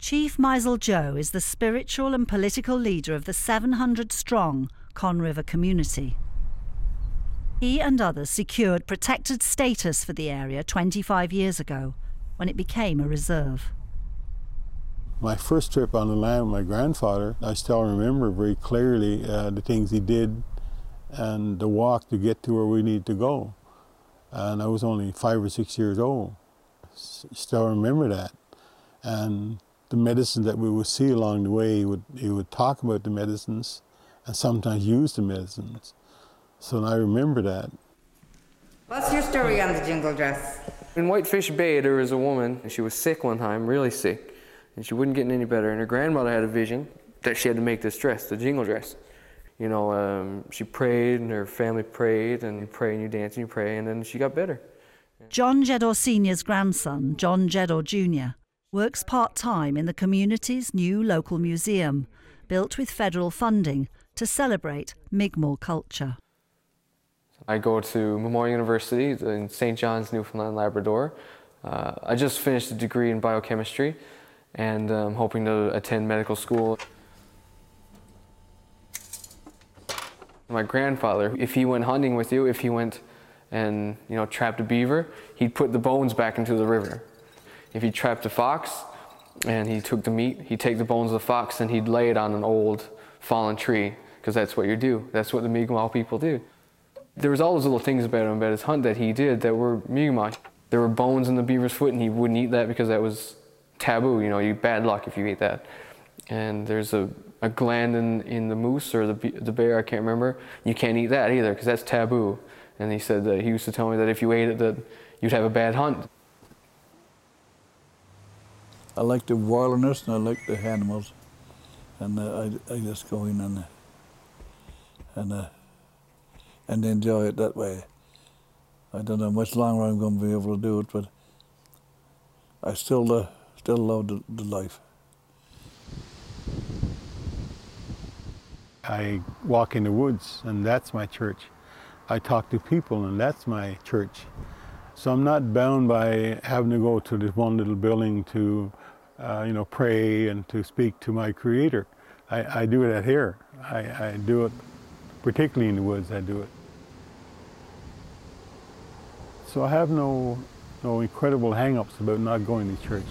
Chief Mi'sel Joe is the spiritual and political leader of the 700 strong Conne River community. He and others secured protected status for the area 25 years ago when it became a reserve. My first trip on the land with my grandfather, I still remember very clearly uh, the things he did and the walk to get to where we need to go. And I was only five or six years old. S- still remember that. And the medicine that we would see along the way, he would, he would talk about the medicines and sometimes use the medicines. So I remember that. What's your story on the jingle dress? In Whitefish Bay, there was a woman, and she was sick one time, really sick, and she wasn't getting any better. And her grandmother had a vision that she had to make this dress, the jingle dress. You know, um, she prayed, and her family prayed, and you pray and you dance and you pray, and then she got better. John Jeddore Sr.'s grandson, John Jeddore Jr., works part time in the community's new local museum, built with federal funding to celebrate Mi'kmaq culture. I go to Memorial University in St. John's, Newfoundland, Labrador. Uh, I just finished a degree in biochemistry and I'm hoping to attend medical school. My grandfather, if he went hunting with you, if he went and you know trapped a beaver, he'd put the bones back into the river. If he trapped a fox and he took the meat, he'd take the bones of the fox and he'd lay it on an old fallen tree because that's what you do. That's what the Mi'kmaq people do. There was all those little things about him, about his hunt that he did that were Mi'kmaq. There were bones in the beaver's foot and he wouldn't eat that because that was taboo. You know, you bad luck if you eat that. And there's a, a gland in, in the moose or the, the bear, I can't remember. You can't eat that either because that's taboo. And he said that he used to tell me that if you ate it, that you'd have a bad hunt. I like the wilderness and I like the animals, and uh, I, I just go in and and uh, and enjoy it that way. I don't know how much longer I'm going to be able to do it, but I still uh, still love the, the life. I walk in the woods, and that's my church. I talk to people, and that's my church. So I'm not bound by having to go to this one little building to, uh, you know, pray and to speak to my Creator. I, I do it out here. I, I do it, particularly in the woods. I do it. So I have no, no incredible hang-ups about not going to church.